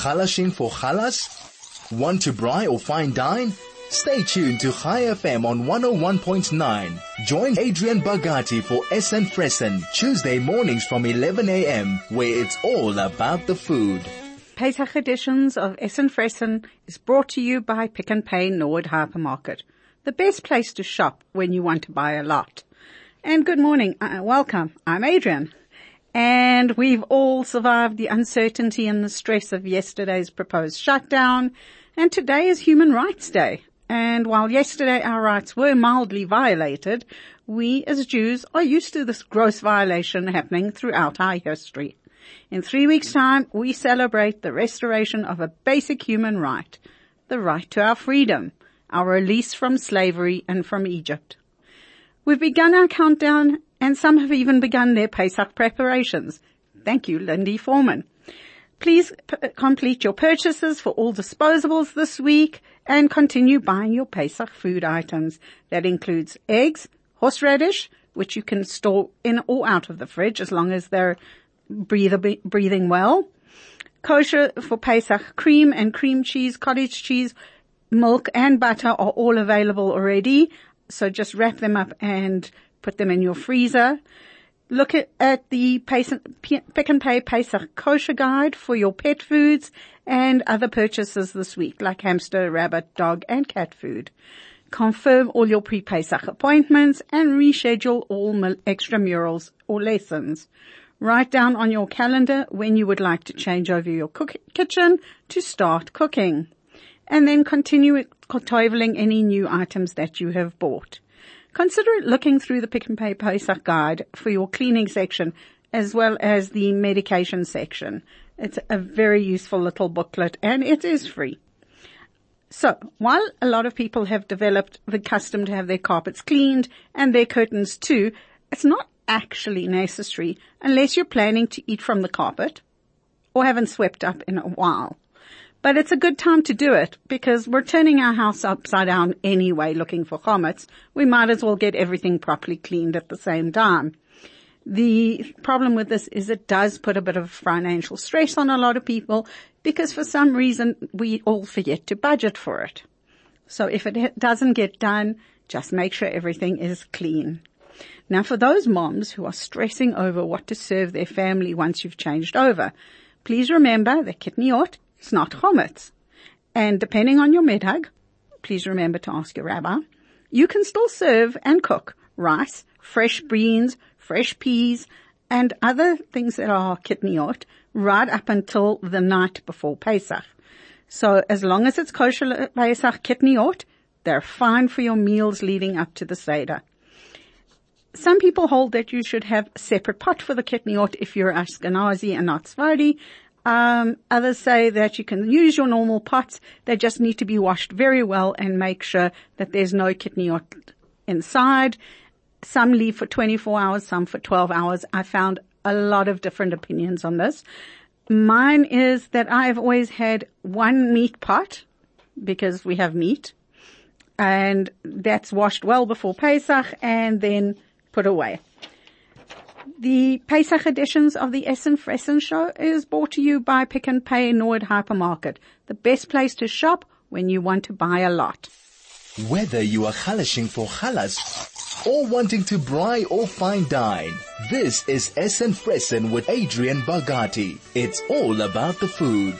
chalashing for chalas? Want to braai or fine dine? Stay tuned to Chai FM on 101.9. Join Adrian Bagati for Essen Fressen Tuesday mornings from 11 a.m. where it's all about the food. Pesach editions of Essen Fressen is brought to you by Pick and Pay Norwood Hypermarket, the best place to shop when you want to buy a lot. And good morning, uh, welcome. I'm Adrian. And we've all survived the uncertainty and the stress of yesterday's proposed shutdown. And today is Human Rights Day. And while yesterday our rights were mildly violated, we as Jews are used to this gross violation happening throughout our history. In three weeks time, we celebrate the restoration of a basic human right, the right to our freedom, our release from slavery and from Egypt. We've begun our countdown and some have even begun their Pesach preparations. Thank you, Lindy Foreman. Please p- uh, complete your purchases for all disposables this week and continue buying your Pesach food items. That includes eggs, horseradish, which you can store in or out of the fridge as long as they're breathing well. Kosher for Pesach cream and cream cheese, cottage cheese, milk and butter are all available already. So just wrap them up and put them in your freezer. Look at, at the Pick and Pay Pesach kosher guide for your pet foods and other purchases this week, like hamster, rabbit, dog, and cat food. Confirm all your pre-Pesach appointments and reschedule all extramurals or lessons. Write down on your calendar when you would like to change over your cook- kitchen to start cooking. And then continue toveling any new items that you have bought. Consider looking through the Pick and Pay Pesach guide for your cleaning section as well as the medication section. It's a very useful little booklet and it is free. So while a lot of people have developed the custom to have their carpets cleaned and their curtains too, it's not actually necessary unless you're planning to eat from the carpet or haven't swept up in a while. But it's a good time to do it because we're turning our house upside down anyway looking for chametz. We might as well get everything properly cleaned at the same time. The problem with this is it does put a bit of financial stress on a lot of people because for some reason we all forget to budget for it. So if it doesn't get done, just make sure everything is clean. Now for those moms who are stressing over what to serve their family once you've changed over, please remember that kitniot it's not chometz. And depending on your minhag, please remember to ask your rabbi, you can still serve and cook rice, fresh beans, fresh peas, and other things that are kitniot right up until the night before Pesach. So as long as it's kosher Pesach kitniot, they're fine for your meals leading up to the Seder. Some people hold that you should have a separate pot for the kitniot if you're Ashkenazi and not Sephardi, um, others say that you can use your normal pots. They just need to be washed very well and make sure that there's no kitniot inside. Some leave for 24 hours, some for 12 hours. I found a lot of different opinions on this. Mine is that I've always had one meat pot because we have meat and that's washed well before Pesach and then put away. The Pesach editions of the Essen Fressen show is brought to you by Pick and Pay Norwood Hypermarket, the best place to shop when you want to buy a lot. Whether you are chalashing for chalas or wanting to braai or fine dine, this is Essen Fressen with Adrian Bagati. It's all about the food.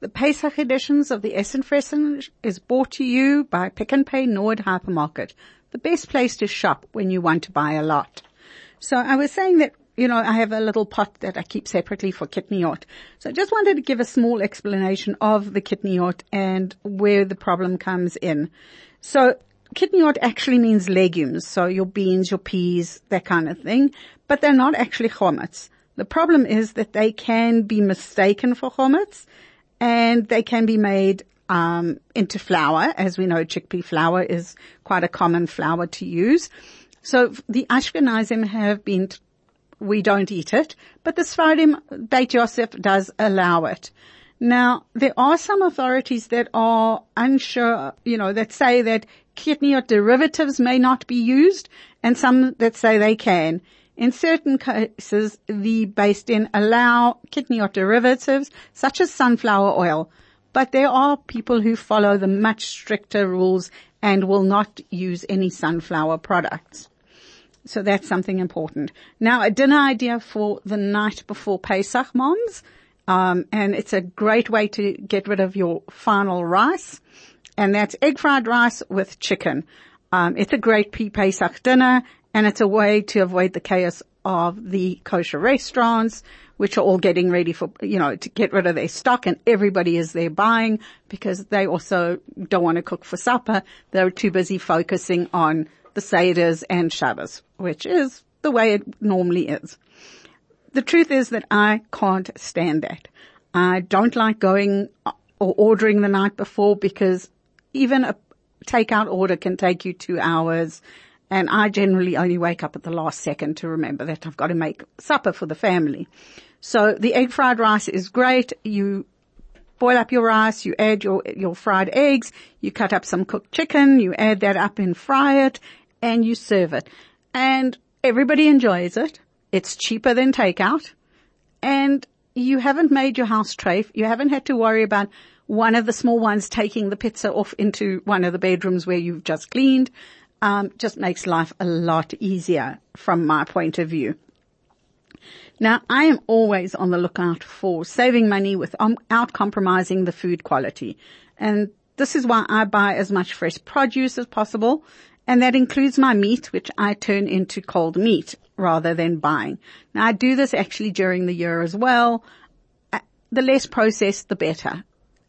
The Pesach editions of the Essen Fressen is brought to you by Pick and Pay Norwood Hypermarket, the best place to shop when you want to buy a lot. So I was saying that, you know, I have a little pot that I keep separately for kitniot. So I just wanted to give a small explanation of the kitniot and where the problem comes in. So kitniot actually means legumes, so your beans, your peas, that kind of thing, but they're not actually chometz. The problem is that they can be mistaken for chometz and they can be made um, into flour. As we know, chickpea flour is quite a common flour to use. So the Ashkenazim have been, we don't eat it, but the Sfardim, Beit Yosef does allow it. Now, there are some authorities that are unsure, you know, that say that kitniot derivatives may not be used and some that say they can. In certain cases, the Beth Din allow kitniot derivatives such as sunflower oil, but there are people who follow the much stricter rules and will not use any sunflower products. So that's something important. Now, a dinner idea for the night before Pesach, moms. Um, and it's a great way to get rid of your final rice. And that's egg fried rice with chicken. Um, it's a great pre-Pesach dinner and it's a way to avoid the chaos of the kosher restaurants, which are all getting ready for, you know, to get rid of their stock and everybody is there buying because they also don't want to cook for supper. They're too busy focusing on the Seder's and Shabbos, which is the way it normally is. The truth is that I can't stand that. I don't like going or ordering the night before because even a takeout order can take you two hours. And I generally only wake up at the last second to remember that I've got to make supper for the family. So the egg fried rice is great. You boil up your rice, you add your, your fried eggs, you cut up some cooked chicken, you add that up and fry it, and you serve it. And everybody enjoys it. It's cheaper than takeout. And you haven't made your house trafe. You haven't had to worry about one of the small ones taking the pizza off into one of the bedrooms where you've just cleaned. Um, just makes life a lot easier from my point of view. Now, I am always on the lookout for saving money without compromising the food quality. And this is why I buy as much fresh produce as possible. And that includes my meat, which I turn into cold meat rather than buying. Now I do this actually during the year as well. Uh, the less processed, the better.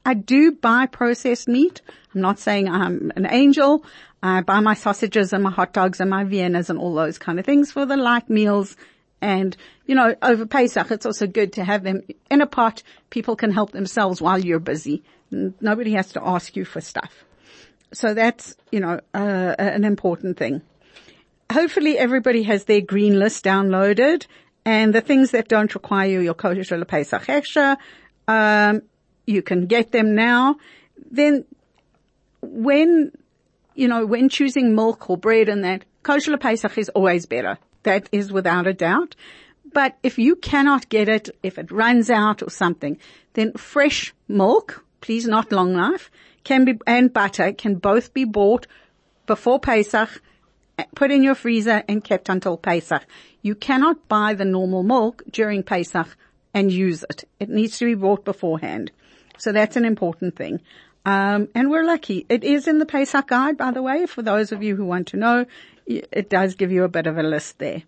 I do buy processed meat. I'm not saying I'm an angel. I buy my sausages and my hot dogs and my Viennas and all those kind of things for the light meals. And, you know, over Pesach, it's also good to have them in a pot. People can help themselves while you're busy. Nobody has to ask you for stuff. So that's, you know, uh, an important thing. Hopefully everybody has their green list downloaded and the things that don't require you, your kosher Pesach extra, um, you can get them now. Then when, you know, when choosing milk or bread and that, kosher Pesach is always better. That is without a doubt. But if you cannot get it, if it runs out or something, then fresh milk, please not long life, can be, and butter can both be bought before Pesach, put in your freezer and kept until Pesach. You cannot buy the normal milk during Pesach and use it. It needs to be bought beforehand. So that's an important thing. Um, and we're lucky. It is in the Pesach guide, by the way, for those of you who want to know. It does give you a bit of a list there.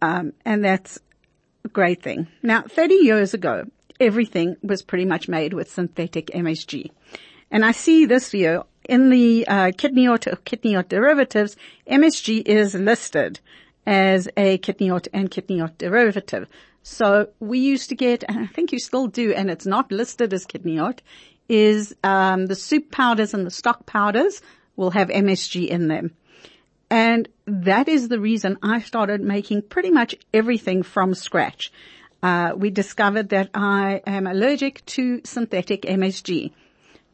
Um, and that's a great thing. Now, 30 years ago, everything was pretty much made with synthetic MSG. And I see this year in the uh, kidney or kitniot derivatives, MSG is listed as a kitniot and kitniot derivative. So we used to get, and I think you still do, and it's not listed as kitniot, is um, the soup powders and the stock powders will have MSG in them. And that is the reason I started making pretty much everything from scratch. Uh, we discovered that I am allergic to synthetic MSG.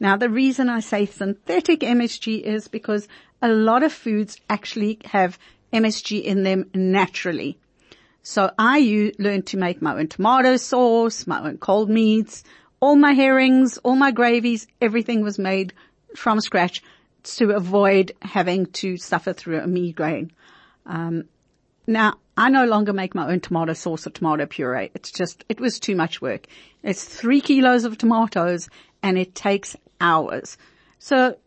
Now the reason I say synthetic MSG is because a lot of foods actually have MSG in them naturally. So I learned to make my own tomato sauce, my own cold meats, all my herrings, all my gravies, everything was made from scratch to avoid having to suffer through a migraine. Um, now I no longer make my own tomato sauce or tomato puree. It's just, it was too much work. It's three kilos of tomatoes and it takes hours. So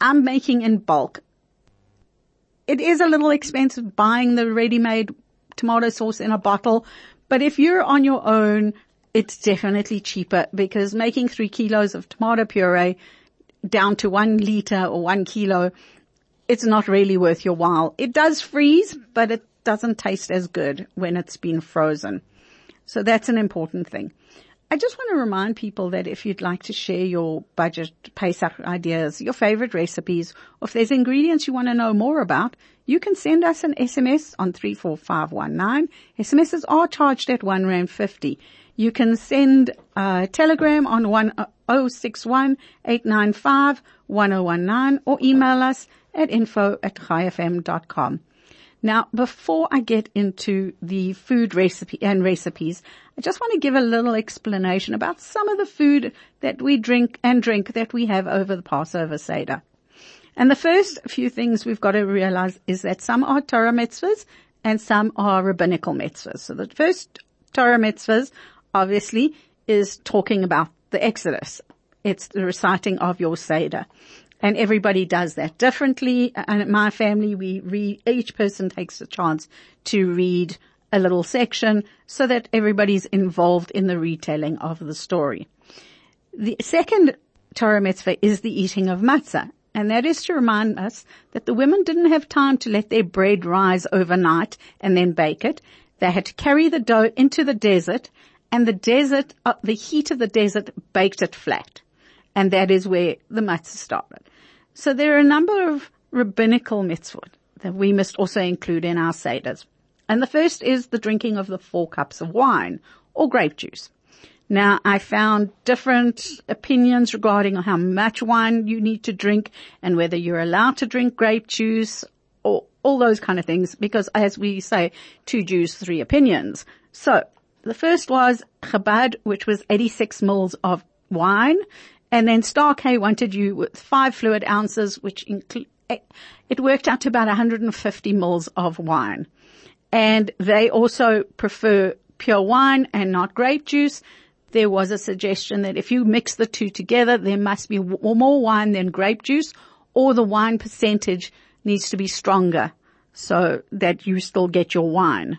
I'm making in bulk. It is a little expensive buying the ready-made tomato sauce in a bottle. But if you're on your own, it's definitely cheaper because making three kilos of tomato puree down to one liter or one kilo, it's not really worth your while. It does freeze, but it doesn't taste as good when it's been frozen. So that's an important thing. I just want to remind people that if you'd like to share your budget Pesach ideas, your favorite recipes, or if there's ingredients you want to know more about, you can send us an SMS on 34519. SMSs are charged at 1 Rand 50. You can send a telegram on 1061 uh, 895 1019 or email us at info at chaifm.com. Now, before I get into the food recipe and recipes, I just want to give a little explanation about some of the food that we drink and drink that we have over the Passover Seder. And the first few things we've got to realize is that some are Torah mitzvahs and some are rabbinical mitzvahs. So the first Torah mitzvahs, obviously, is talking about the Exodus. It's the reciting of your Seder. And everybody does that differently. And in my family, we read, each person takes a chance to read a little section so that everybody's involved in the retelling of the story. The second Torah mitzvah is the eating of matzah. And that is to remind us that the women didn't have time to let their bread rise overnight and then bake it. They had to carry the dough into the desert and the desert, uh, the heat of the desert baked it flat. And that is where the matzah started. So there are a number of rabbinical mitzvot that we must also include in our seders. And the first is the drinking of the four cups of wine or grape juice. Now I found different opinions regarding how much wine you need to drink and whether you're allowed to drink grape juice or all those kind of things because as we say, two Jews, three opinions. So the first was Chabad, which was 86 mils of wine. And then Star K wanted you with five fluid ounces, which it worked out to about 150 mils of wine. And they also prefer pure wine and not grape juice there was a suggestion that if you mix the two together, there must be more wine than grape juice or the wine percentage needs to be stronger so that you still get your wine.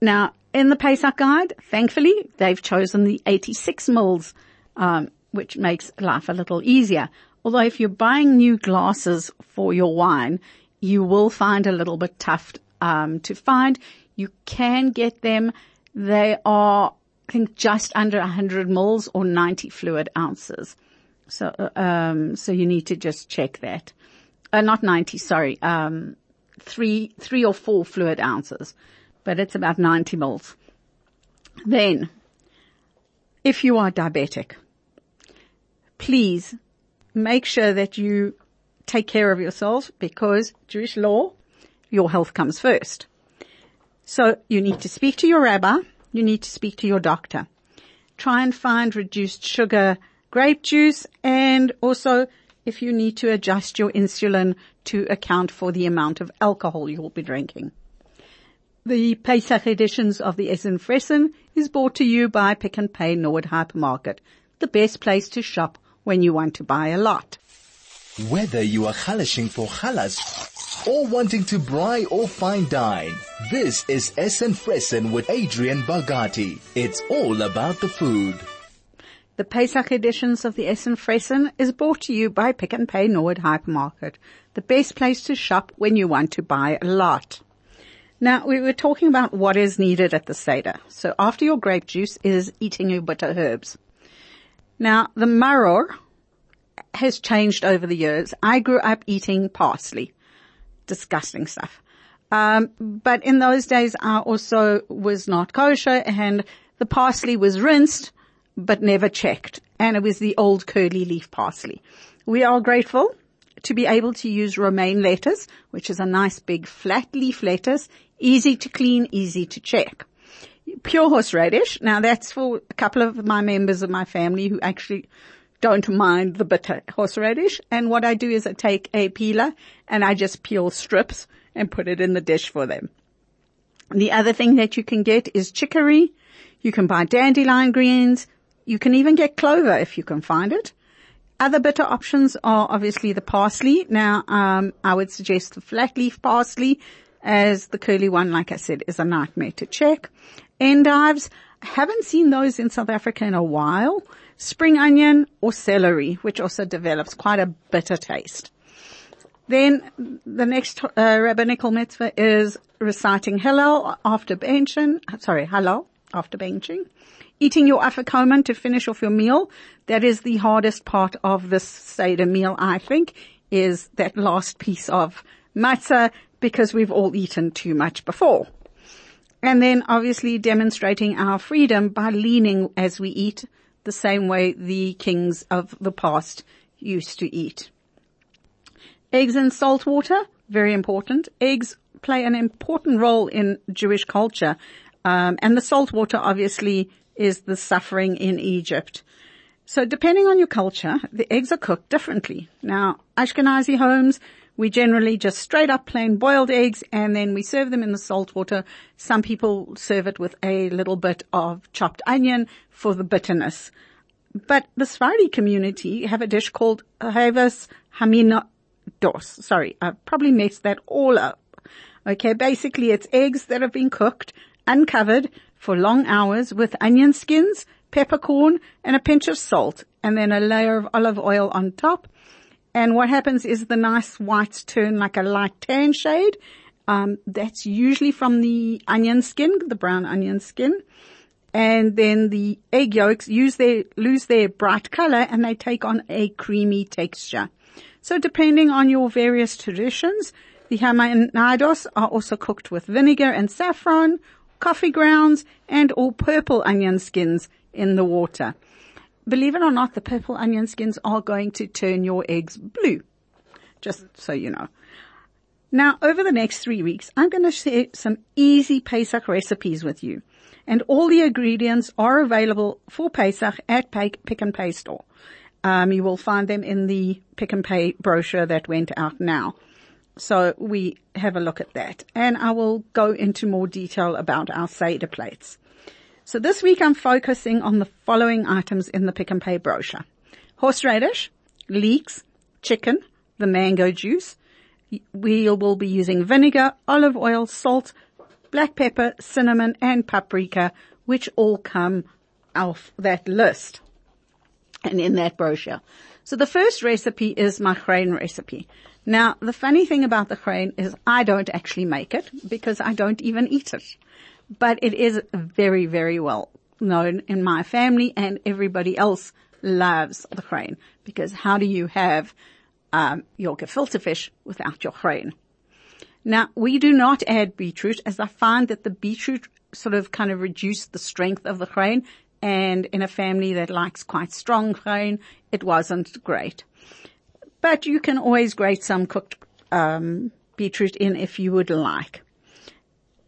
Now, in the Pesach guide, thankfully, they've chosen the 86 mils, um, which makes life a little easier. Although if you're buying new glasses for your wine, you will find a little bit tough um, to find. You can get them. They are I think just under 100 mils or 90 fluid ounces. So, uh, um, so you need to just check that. Uh, not 90, sorry, um, three, three or four fluid ounces, but it's about 90 mils. Then, if you are diabetic, please make sure that you take care of yourself because Jewish law, your health comes first. So you need to speak to your rabbi you need to speak to your doctor. Try and find reduced sugar grape juice and also if you need to adjust your insulin to account for the amount of alcohol you'll be drinking. The Pesach editions of the Essen Fressen is brought to you by Pick and Pay Norwood Hypermarket, the best place to shop when you want to buy a lot. Whether you are halashing for halas or wanting to braai or fine dine, this is Essen Fressen with Adrian Bargati. It's all about the food. The Pesach editions of the Essen Fressen is brought to you by Pick and Pay Norwood Hypermarket, the best place to shop when you want to buy a lot. Now, we were talking about what is needed at the Seder. So after your grape juice is eating your bitter herbs. Now, the maror, has changed over the years. I grew up eating parsley. Disgusting stuff. Um, but in those days I also was not kosher and the parsley was rinsed but never checked. And it was the old curly leaf parsley. We are grateful to be able to use romaine lettuce, which is a nice big flat leaf lettuce, easy to clean, easy to check. Pure horseradish. Now that's for a couple of my members of my family who actually don't mind the bitter horseradish. And what I do is I take a peeler and I just peel strips and put it in the dish for them. The other thing that you can get is chicory. You can buy dandelion greens. You can even get clover if you can find it. Other bitter options are obviously the parsley. Now, um, I would suggest the flat leaf parsley as the curly one, like I said, is a nightmare to check. Endives, I haven't seen those in South Africa in a while spring onion or celery, which also develops quite a bitter taste. Then the next uh, rabbinical mitzvah is reciting Hallel after benching, sorry, Hallel after benching. Eating your afikoman to finish off your meal. That is the hardest part of this Seder meal, I think, is that last piece of matzah because we've all eaten too much before. And then obviously demonstrating our freedom by leaning as we eat the same way the kings of the past used to eat. Eggs and salt water, very important. Eggs play an important role in Jewish culture. Um, and the salt water obviously is the suffering in Egypt. So depending on your culture, the eggs are cooked differently. Now, Ashkenazi homes, we generally just straight up plain boiled eggs and then we serve them in the salt water. Some people serve it with a little bit of chopped onion for the bitterness. But the Sephardi community have a dish called Havas Hamina dos. Sorry, I probably messed that all up. Okay, basically it's eggs that have been cooked, uncovered for long hours with onion skins, peppercorn, and a pinch of salt, and then a layer of olive oil on top. And what happens is the nice whites turn like a light tan shade. Um, that's usually from the onion skin, the brown onion skin. And then the egg yolks use their, lose their bright color and they take on a creamy texture. So depending on your various traditions, the hamanidos are also cooked with vinegar and saffron, coffee grounds, and all purple onion skins in the water. Believe it or not, the purple onion skins are going to turn your eggs blue. Just so you know. Now, over the next three weeks, I'm going to share some easy Pesach recipes with you. And all the ingredients are available for Pesach at Pick and Pay store. Um, you will find them in the Pick and Pay brochure that went out now. So we have a look at that. And I will go into more detail about our Seder plates. So this week I'm focusing on the following items in the Pick and Pay brochure. Horseradish, leeks, chicken, the mango juice. We will be using vinegar, olive oil, salt, black pepper, cinnamon, and paprika, which all come off that list and in that brochure. So the first recipe is my chrain recipe. Now, the funny thing about the chrain is I don't actually make it because I don't even eat it. But it is very, very well known in my family and everybody else loves the chrain because how do you have um, your gefilte fish without your chrain? Now, we do not add beetroot as I find that the beetroot sort of kind of reduced the strength of the chrain and in a family that likes quite strong chrain, it wasn't great. But you can always grate some cooked um, beetroot in if you would like.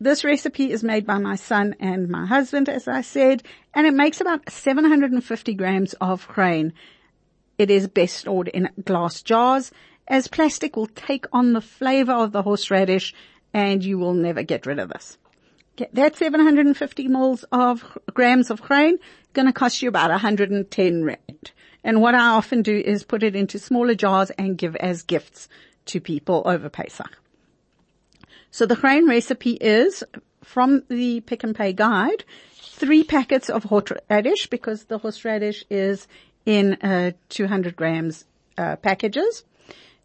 This recipe is made by my son and my husband, as I said, and it makes about 750 grams of chrain. It is best stored in glass jars as plastic will take on the flavor of the horseradish and you will never get rid of this. That 750 mils of grams of chrain going to cost you about 110 rand. And what I often do is put it into smaller jars and give as gifts to people over Pesach. So the chrain recipe is from the Pick and Pay guide, three packets of horseradish because the horseradish is in uh, 200 grams uh, packages,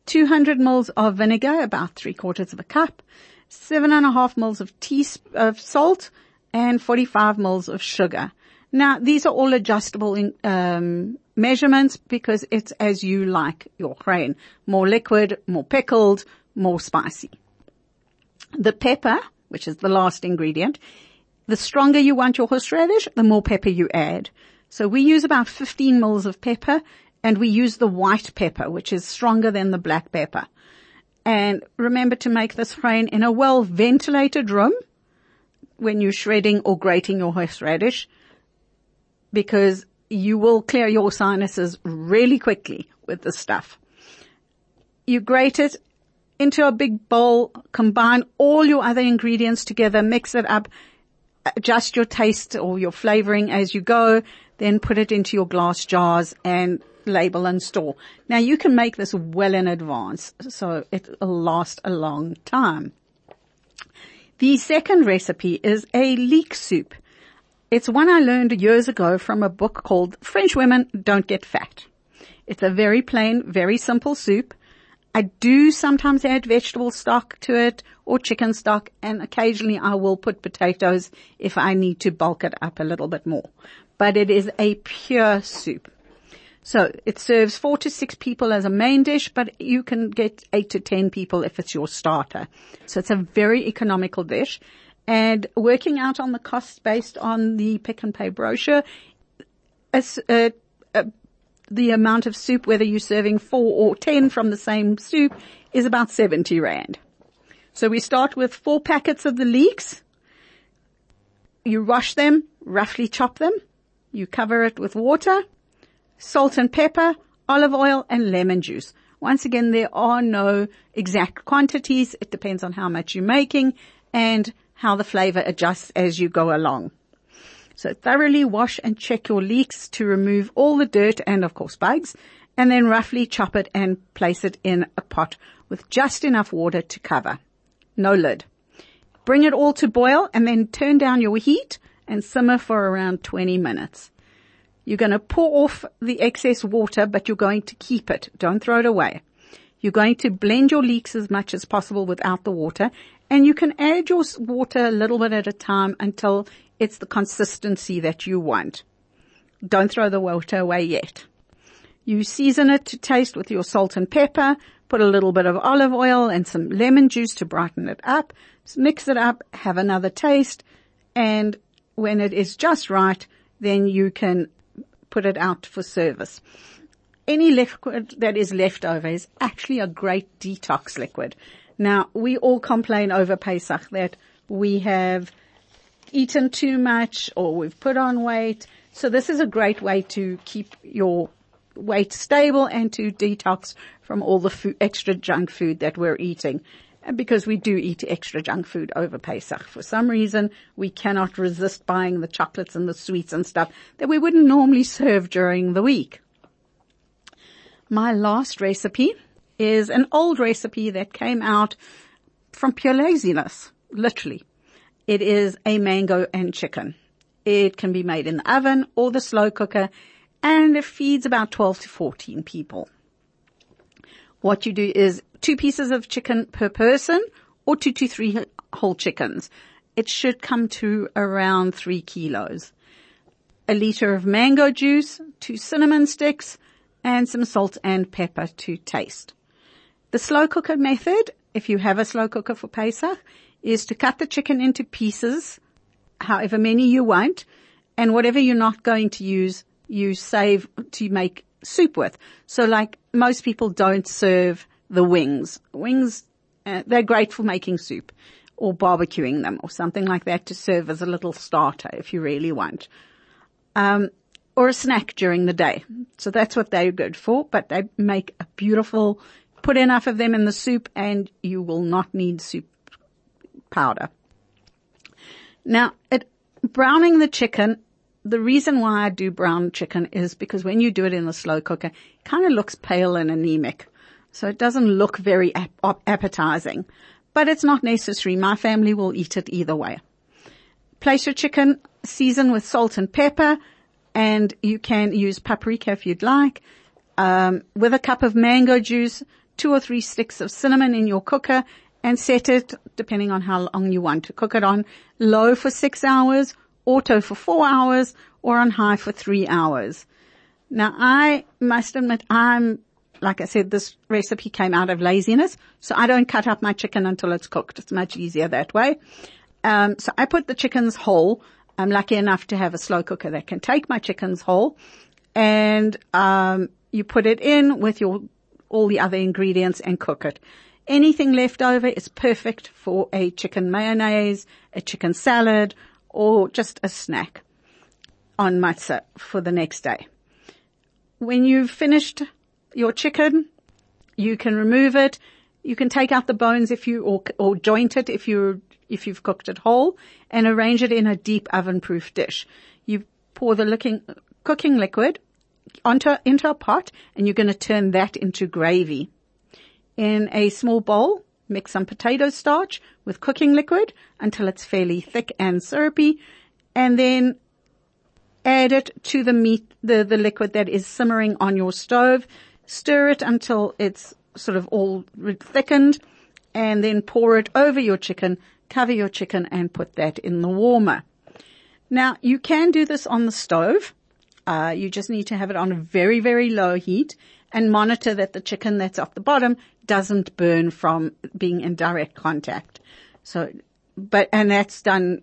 200 mils of vinegar, about three quarters of a cup, seven and a half mils of tea of salt, and 45 mils of sugar. Now, these are all adjustable in, um, measurements because it's as you like your chrain. More liquid, more pickled, more spicy. The pepper, which is the last ingredient, the stronger you want your horseradish, the more pepper you add. So we use about 15 mils of pepper and we use the white pepper, which is stronger than the black pepper. And remember to make this chrain in a well ventilated room when you're shredding or grating your horseradish because you will clear your sinuses really quickly with this stuff. You grate it into a big bowl, combine all your other ingredients together, mix it up, adjust your taste or your flavoring as you go, then put it into your glass jars and label and store. Now you can make this well in advance, so it'll last a long time. The second recipe is a leek soup. It's one I learned years ago from a book called French Women Don't Get Fat. It's a very plain, very simple soup. I do sometimes add vegetable stock to it or chicken stock and occasionally I will put potatoes if I need to bulk it up a little bit more. But it is a pure soup. So it serves four to six people as a main dish, but you can get eight to ten people if it's your starter. So it's a very economical dish and working out on the costs based on the pick and pay brochure, as, uh, uh, the amount of soup, whether you're serving four or ten from the same soup, is about 70 rand. So we start with four packets of the leeks. You wash them, roughly chop them. You cover it with water, salt and pepper, olive oil and lemon juice. Once again, there are no exact quantities. It depends on how much you're making and how the flavor adjusts as you go along. So thoroughly wash and check your leeks to remove all the dirt and of course bugs and then roughly chop it and place it in a pot with just enough water to cover. No lid. Bring it all to boil and then turn down your heat and simmer for around 20 minutes. You're going to pour off the excess water, but you're going to keep it. Don't throw it away. You're going to blend your leeks as much as possible without the water and you can add your water a little bit at a time until it's the consistency that you want. Don't throw the water away yet. You season it to taste with your salt and pepper, put a little bit of olive oil and some lemon juice to brighten it up, mix it up, have another taste, and when it is just right, then you can put it out for service. Any liquid that is left over is actually a great detox liquid. Now, we all complain over Pesach that we have eaten too much or we've put on weight. So this is a great way to keep your weight stable and to detox from all the food, extra junk food that we're eating. And because we do eat extra junk food over Pesach. For some reason, we cannot resist buying the chocolates and the sweets and stuff that we wouldn't normally serve during the week. My last recipe is an old recipe that came out from pure laziness, literally. It is a mango and chicken. It can be made in the oven or the slow cooker and it feeds about 12 to 14 people. What you do is two pieces of chicken per person or two to three whole chickens. It should come to around three kilos. A liter of mango juice, two cinnamon sticks, and some salt and pepper to taste. The slow cooker method, if you have a slow cooker for Pesach, is to cut the chicken into pieces, however many you want, and whatever you're not going to use, you save to make soup with. So like most people don't serve the wings. Wings, uh, they're great for making soup or barbecuing them or something like that to serve as a little starter if you really want. Um, or a snack during the day. So that's what they're good for, but they make a beautiful Put enough of them in the soup and you will not need soup powder. Now, it, browning the chicken, the reason why I do brown chicken is because when you do it in the slow cooker, it kind of looks pale and anemic. So it doesn't look very ap- appetizing, but it's not necessary. My family will eat it either way. Place your chicken, season with salt and pepper, and you can use paprika if you'd like. Um, with a cup of mango juice, two or three sticks of cinnamon in your cooker and set it, depending on how long you want to cook it on, low for six hours, auto for four hours, or on high for three hours. Now I must admit I'm, like I said, this recipe came out of laziness, so I don't cut up my chicken until it's cooked. It's much easier that way. Um, so I put the chickens whole. I'm lucky enough to have a slow cooker that can take my chickens whole, and um, you put it in with your all the other ingredients and cook it. Anything left over is perfect for a chicken mayonnaise, a chicken salad, or just a snack on matzah for the next day. When you've finished your chicken, you can remove it. You can take out the bones if you, or, or joint it if you, if you've cooked it whole and arrange it in a deep oven proof dish. You pour the looking, cooking liquid onto, into a pot and you're going to turn that into gravy. In a small bowl, mix some potato starch with cooking liquid until it's fairly thick and syrupy and then add it to the meat, the, the liquid that is simmering on your stove. Stir it until it's sort of all thickened and then pour it over your chicken, cover your chicken and put that in the warmer. Now you can do this on the stove uh, you just need to have it on a very, very low heat and monitor that the chicken that's off the bottom doesn't burn from being in direct contact. So, but, and that's done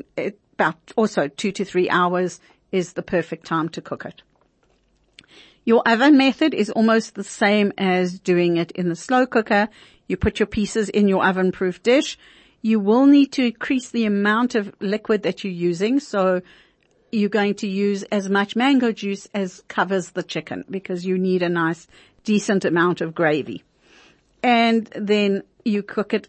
about also two to three hours is the perfect time to cook it. Your oven method is almost the same as doing it in the slow cooker. You put your pieces in your oven proof dish. You will need to increase the amount of liquid that you're using. So you're going to use as much mango juice as covers the chicken because you need a nice decent amount of gravy. And then you cook it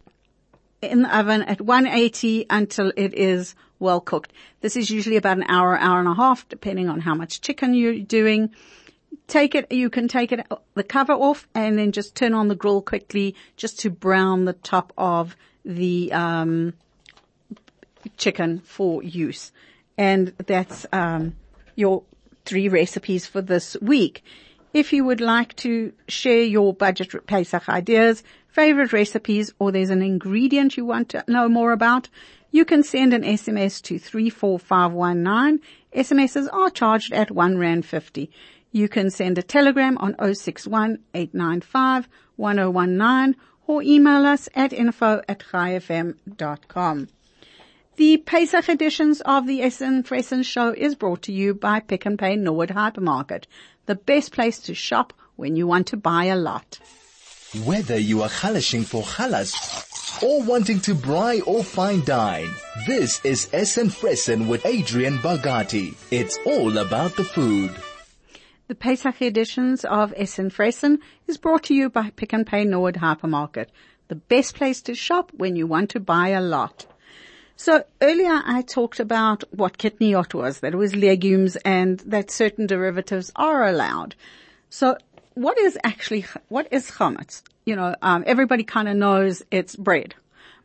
in the oven at 180 until it is well cooked. This is usually about an hour, hour and a half, depending on how much chicken you're doing. Take it, you can take it, the cover off and then just turn on the grill quickly just to brown the top of the, um, chicken for use. And that's, um, your three recipes for this week. If you would like to share your budget Pesach ideas, favorite recipes, or there's an ingredient you want to know more about, you can send an SMS to 34519. SMSs are charged at 1 Rand 50. You can send a telegram on 061 895 1019 or email us at info at chaifm.com. The Pesach editions of the Essen Fressen show is brought to you by Pick and Pay Norwood Hypermarket, the best place to shop when you want to buy a lot. Whether you are halashing for halas or wanting to braai or fine dine, this is Essen Fressen with Adrian Bagati. It's all about the food. The Pesach editions of Essen Fressen is brought to you by Pick and Pay Norwood Hypermarket, the best place to shop when you want to buy a lot. So earlier I talked about what kitniot was, that it was legumes and that certain derivatives are allowed. So what is actually, what is chametz? You know, um, everybody kind of knows it's bread,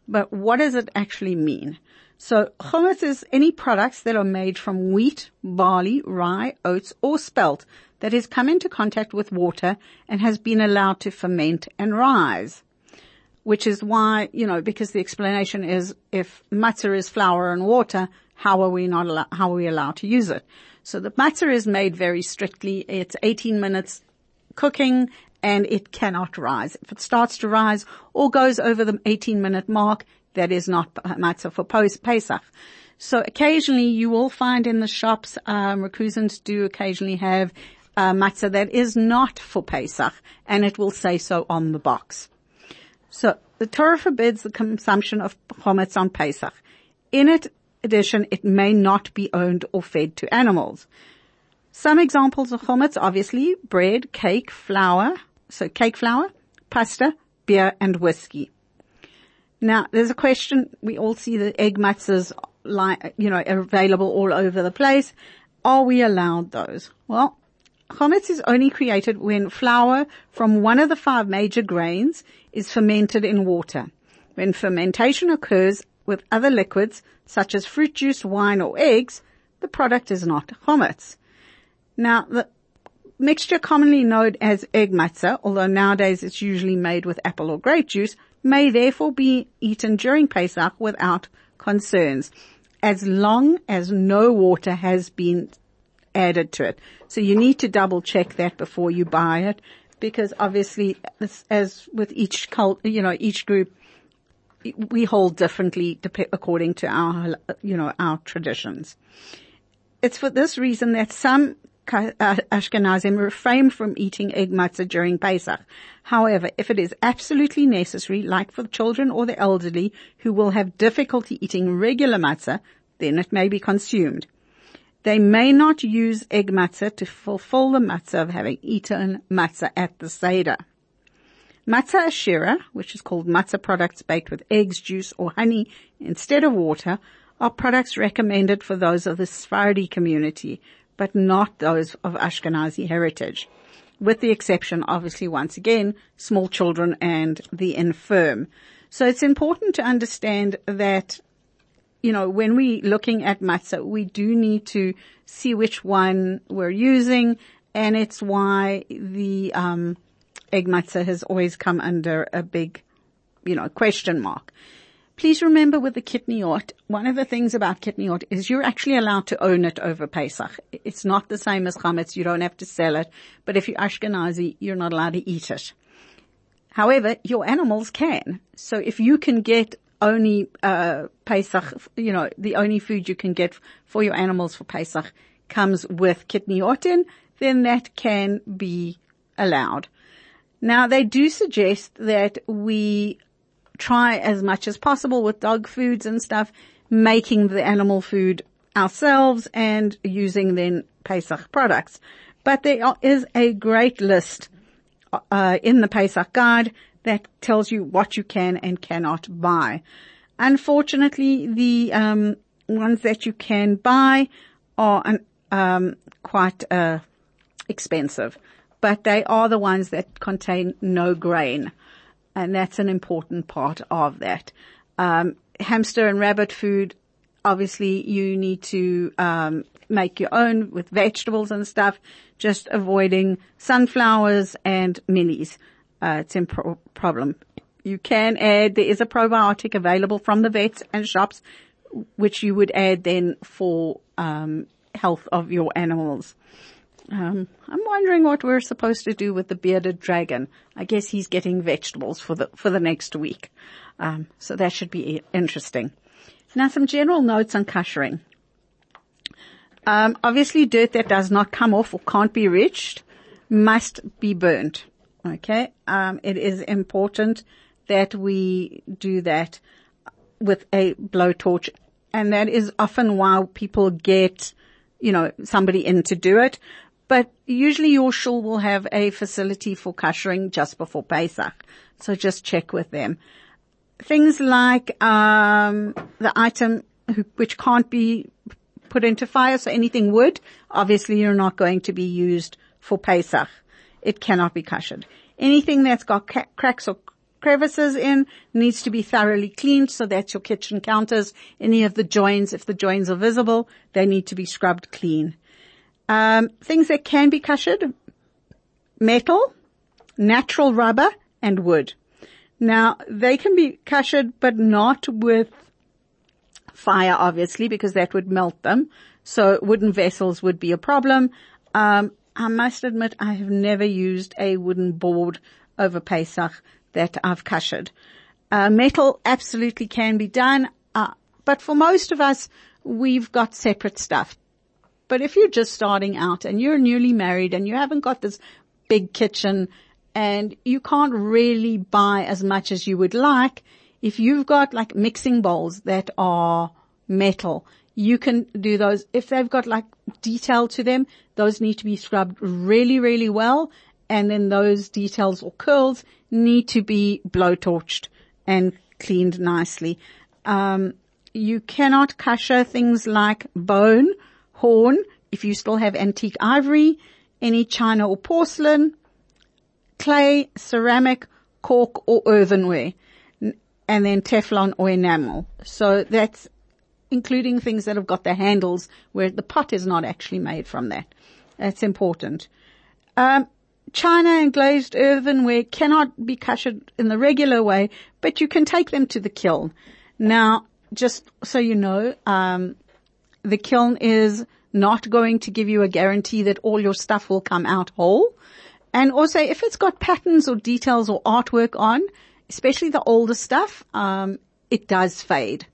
but what does it actually mean? So chametz is any products that are made from wheat, barley, rye, oats, or spelt that has come into contact with water and has been allowed to ferment and rise. Which is why, you know, because the explanation is if matzah is flour and water, how are we not allow, how are we allowed to use it? So the matzah is made very strictly. It's 18 minutes cooking and it cannot rise. If it starts to rise or goes over the 18 minute mark, that is not matzah for post Pesach. So occasionally you will find in the shops, um, recusants do occasionally have uh, matzah that is not for Pesach and it will say so on the box. So the Torah forbids the consumption of chametz on Pesach. In it, addition, it may not be owned or fed to animals. Some examples of chametz, obviously, bread, cake, flour, so cake flour, pasta, beer, and whiskey. Now, there's a question, we all see the egg matzahs, you know, available all over the place. Are we allowed those? Well, chametz is only created when flour from one of the five major grains is fermented in water. When fermentation occurs with other liquids, such as fruit juice, wine, or eggs, the product is not chametz. Now, the mixture commonly known as egg matzah, although nowadays it's usually made with apple or grape juice, may therefore be eaten during Pesach without concerns, as long as no water has been added to it. So you need to double check that before you buy it, because obviously, as with each cult, you know, each group, we hold differently according to our, you know, our traditions. It's for this reason that some uh, Ashkenazim refrain from eating egg matzah during Pesach. However, if it is absolutely necessary, like for children or the elderly who will have difficulty eating regular matzah, then it may be consumed. They may not use egg matzah to fulfill the matzah of having eaten matzah at the Seder. Matzah ashira, which is called matzah products baked with eggs, juice, or honey instead of water, are products recommended for those of the Sephardi community, but not those of Ashkenazi heritage. With the exception, obviously, once again, small children and the infirm. So it's important to understand that, you know, when we're looking at matzah, we do need to see which one we're using, and it's why the um, egg matzah has always come under a big, you know, question mark. Please remember with the kidney kitniot, one of the things about kidney kitniot is you're actually allowed to own it over Pesach. It's not the same as chametz. You don't have to sell it. But if you're Ashkenazi, you're not allowed to eat it. However, your animals can. So if you can get only uh, Pesach, you know, the only food you can get for your animals for Pesach comes with kitniot in, then that can be allowed. Now they do suggest that we try as much as possible with dog foods and stuff, making the animal food ourselves and using then Pesach products. But there is a great list uh, in the Pesach guide that tells you what you can and cannot buy. Unfortunately, the um, ones that you can buy are um, quite uh, expensive, but they are the ones that contain no grain, and that's an important part of that. Um, hamster and rabbit food, obviously, you need to um, make your own with vegetables and stuff, just avoiding sunflowers and minis. Uh, it's a pro- problem. You can add, there is a probiotic available from the vets and shops, which you would add then for, um, health of your animals. Um, I'm wondering what we're supposed to do with the bearded dragon. I guess he's getting vegetables for the, for the next week. Um, so that should be interesting. Now some general notes on koshering. Um, obviously dirt that does not come off or can't be reached must be burnt. Okay. Um, it is important that we do that with a blowtorch. And that is often why people get, you know, somebody in to do it. But usually your shul will have a facility for koshering just before Pesach. So just check with them. Things like, um, the item which can't be put into fire. So anything wood, obviously you're not going to be used for Pesach. It cannot be koshered. Anything that's got cracks or crevices in needs to be thoroughly cleaned. So that's your kitchen counters. Any of the joins, if the joins are visible, they need to be scrubbed clean. Um, things that can be koshered, metal, natural rubber, and wood. Now, they can be koshered, but not with fire, obviously, because that would melt them. So wooden vessels would be a problem. Um, I must admit I have never used a wooden board over Pesach that I've koshered. Uh, metal absolutely can be done, uh, but for most of us, we've got separate stuff. But if you're just starting out and you're newly married and you haven't got this big kitchen and you can't really buy as much as you would like, if you've got like mixing bowls that are metal, you can do those. If they've got like detail to them, those need to be scrubbed really, really well. And then those details or curls need to be blowtorched and cleaned nicely. Um, you cannot kosher things like bone, horn, if you still have antique ivory, any china or porcelain, clay, ceramic, cork or earthenware and then Teflon or enamel. So that's including things that have got the handles where the pot is not actually made from that. That's important. Um, china and glazed earthenware cannot be koshered in the regular way, but you can take them to the kiln. Now, just so you know, um, the kiln is not going to give you a guarantee that all your stuff will come out whole. And also, if it's got patterns or details or artwork on, especially the older stuff, um, it does fade.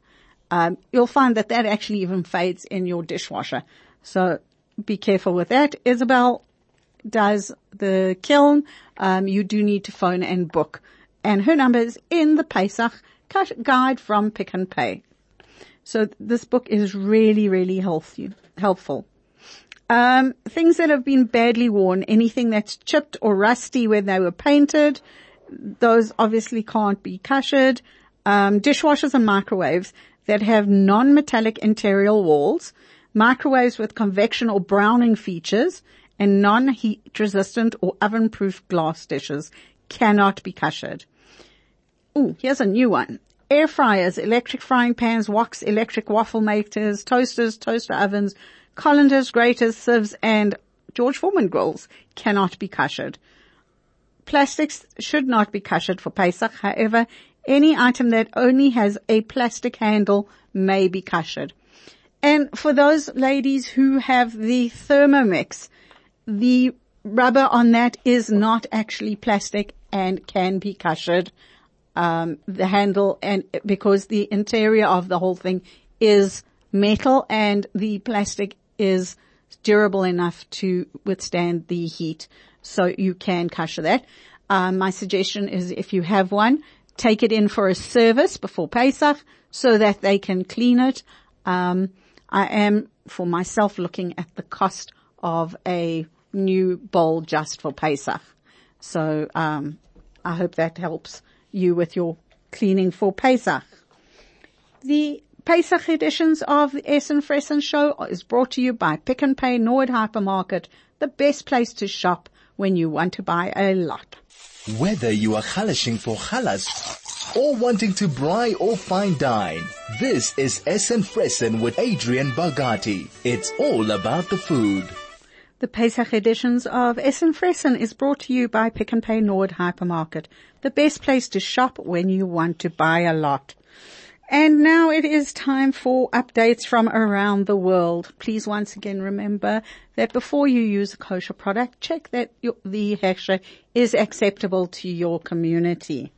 Um, you'll find that that actually even fades in your dishwasher. So be careful with that. Isabel does the kiln. Um, you do need to phone and book. And her number is in the Pesach guide from Pick n Pay. So this book is really, really healthy, helpful. Um, things that have been badly worn, anything that's chipped or rusty when they were painted, those obviously can't be koshered. Um, dishwashers and microwaves that have non-metallic interior walls, microwaves with convection or browning features, and non-heat resistant or oven-proof glass dishes cannot be koshered. Ooh, here's a new one. Air fryers, electric frying pans, woks, electric waffle makers, toasters, toaster ovens, colanders, graters, sieves, and George Foreman grills cannot be koshered. Plastics should not be koshered for Pesach. However, any item that only has a plastic handle may be koshered. And for those ladies who have the Thermomix, the rubber on that is not actually plastic and can be koshered. Um, the handle and because the interior of the whole thing is metal and the plastic is durable enough to withstand the heat so you can kosher that. Um, my suggestion is if you have one, take it in for a service before Pesach so that they can clean it. Um, I am for myself looking at the cost of a new bowl just for Pesach. So, um, I hope that helps you with your cleaning for Pesach. The Pesach editions of the Essen Fressen show is brought to you by Pick n Pay Norwood Hypermarket, the best place to shop when you want to buy a lot. Whether you are halashing for halas or wanting to braai or fine dine, this is Essen Fressen with Adrian Bagati. It's all about the food. The Pesach editions of Essen Fressen is brought to you by Pick n Pay Norwood Hypermarket, the best place to shop when you want to buy a lot. And now it is time for updates from around the world. Please once again remember that before you use a kosher product, check that the hechsher is acceptable to your community.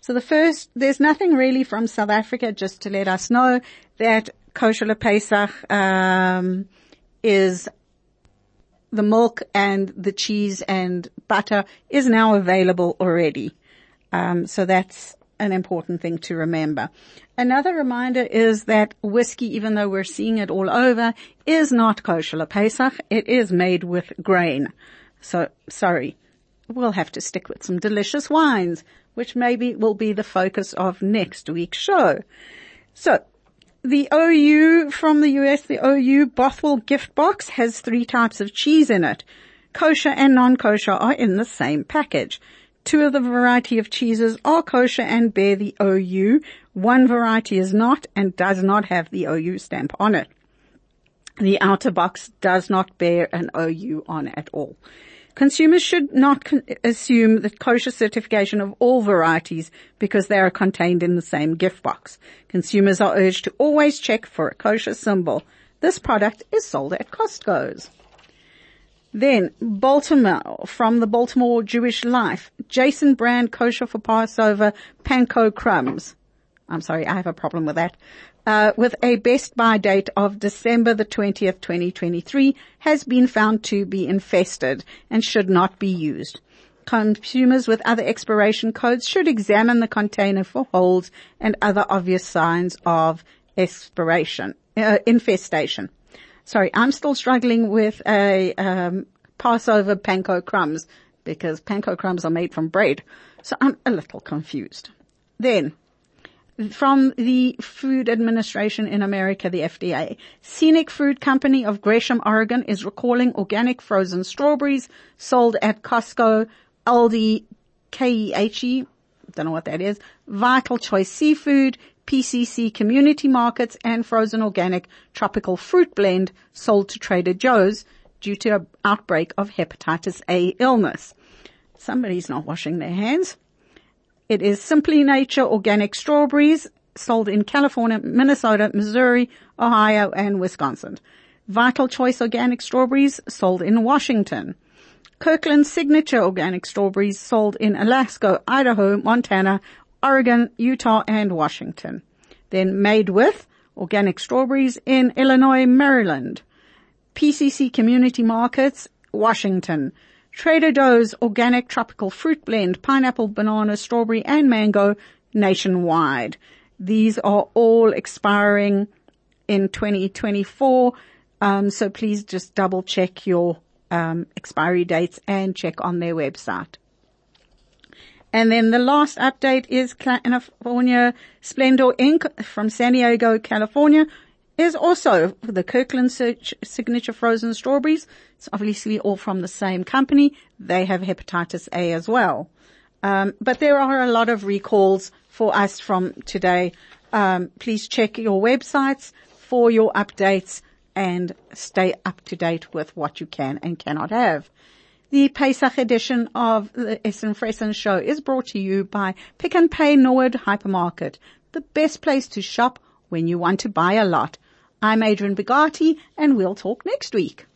So the first, there's nothing really from South Africa just to let us know that kosher le Pesach, um, is the milk and the cheese and butter is now available already. Um, so that's an important thing to remember. Another reminder is that whiskey, even though we're seeing it all over, is not kosher Pesach. It is made with grain. So, sorry. We'll have to stick with some delicious wines, which maybe will be the focus of next week's show. So, the OU from the US, the OU Bothwell gift box has three types of cheese in it. Kosher and non-kosher are in the same package. Two of the variety of cheeses are kosher and bear the OU. One variety is not and does not have the OU stamp on it. The outer box does not bear an OU on at all. Consumers should not con- assume the kosher certification of all varieties because they are contained in the same gift box. Consumers are urged to always check for a kosher symbol. This product is sold at Costco's. Then Baltimore from the Baltimore Jewish Life, Jason Brand kosher for Passover panko crumbs. I'm sorry, I have a problem with that. Uh, with a best buy date of December the 20th, 2023 has been found to be infested and should not be used. Consumers with other expiration codes should examine the container for holes and other obvious signs of expiration, uh, infestation sorry, I'm still struggling with a um, Passover panko crumbs because panko crumbs are made from bread. So I'm a little confused. Then, from the Food Administration in America, the FDA, Scenic Fruit Company of Gresham, Oregon is recalling organic frozen strawberries sold at Costco, Aldi, KEHE, don't know what that is, Vital Choice Seafood, PCC community markets and frozen organic tropical fruit blend sold to Trader Joe's due to an outbreak of hepatitis A illness. Somebody's not washing their hands. It is Simply Nature organic strawberries sold in California, Minnesota, Missouri, Ohio, and Wisconsin. Vital Choice organic strawberries sold in Washington. Kirkland Signature organic strawberries sold in Alaska, Idaho, Montana, Oregon, Utah, and Washington. Then made with organic strawberries in Illinois, Maryland. PCC Community Markets, Washington. Trader Joe's organic tropical fruit blend, pineapple, banana, strawberry, and mango nationwide. These are all expiring in 2024. Um, so please just double check your um, expiry dates and check on their website. And then the last update is California Splendor Inc. from San Diego, California is also the Kirkland signature frozen strawberries. It's obviously all from the same company. They have hepatitis A as well. Um, but there are a lot of recalls for us from today. Um, please check your websites for your updates and stay up to date with what you can and cannot have. The Pesach edition of the Essen Fressen show is brought to you by Pick n Pay Norwood Hypermarket, the best place to shop when you want to buy a lot. I'm Adrian Bugatti and we'll talk next week.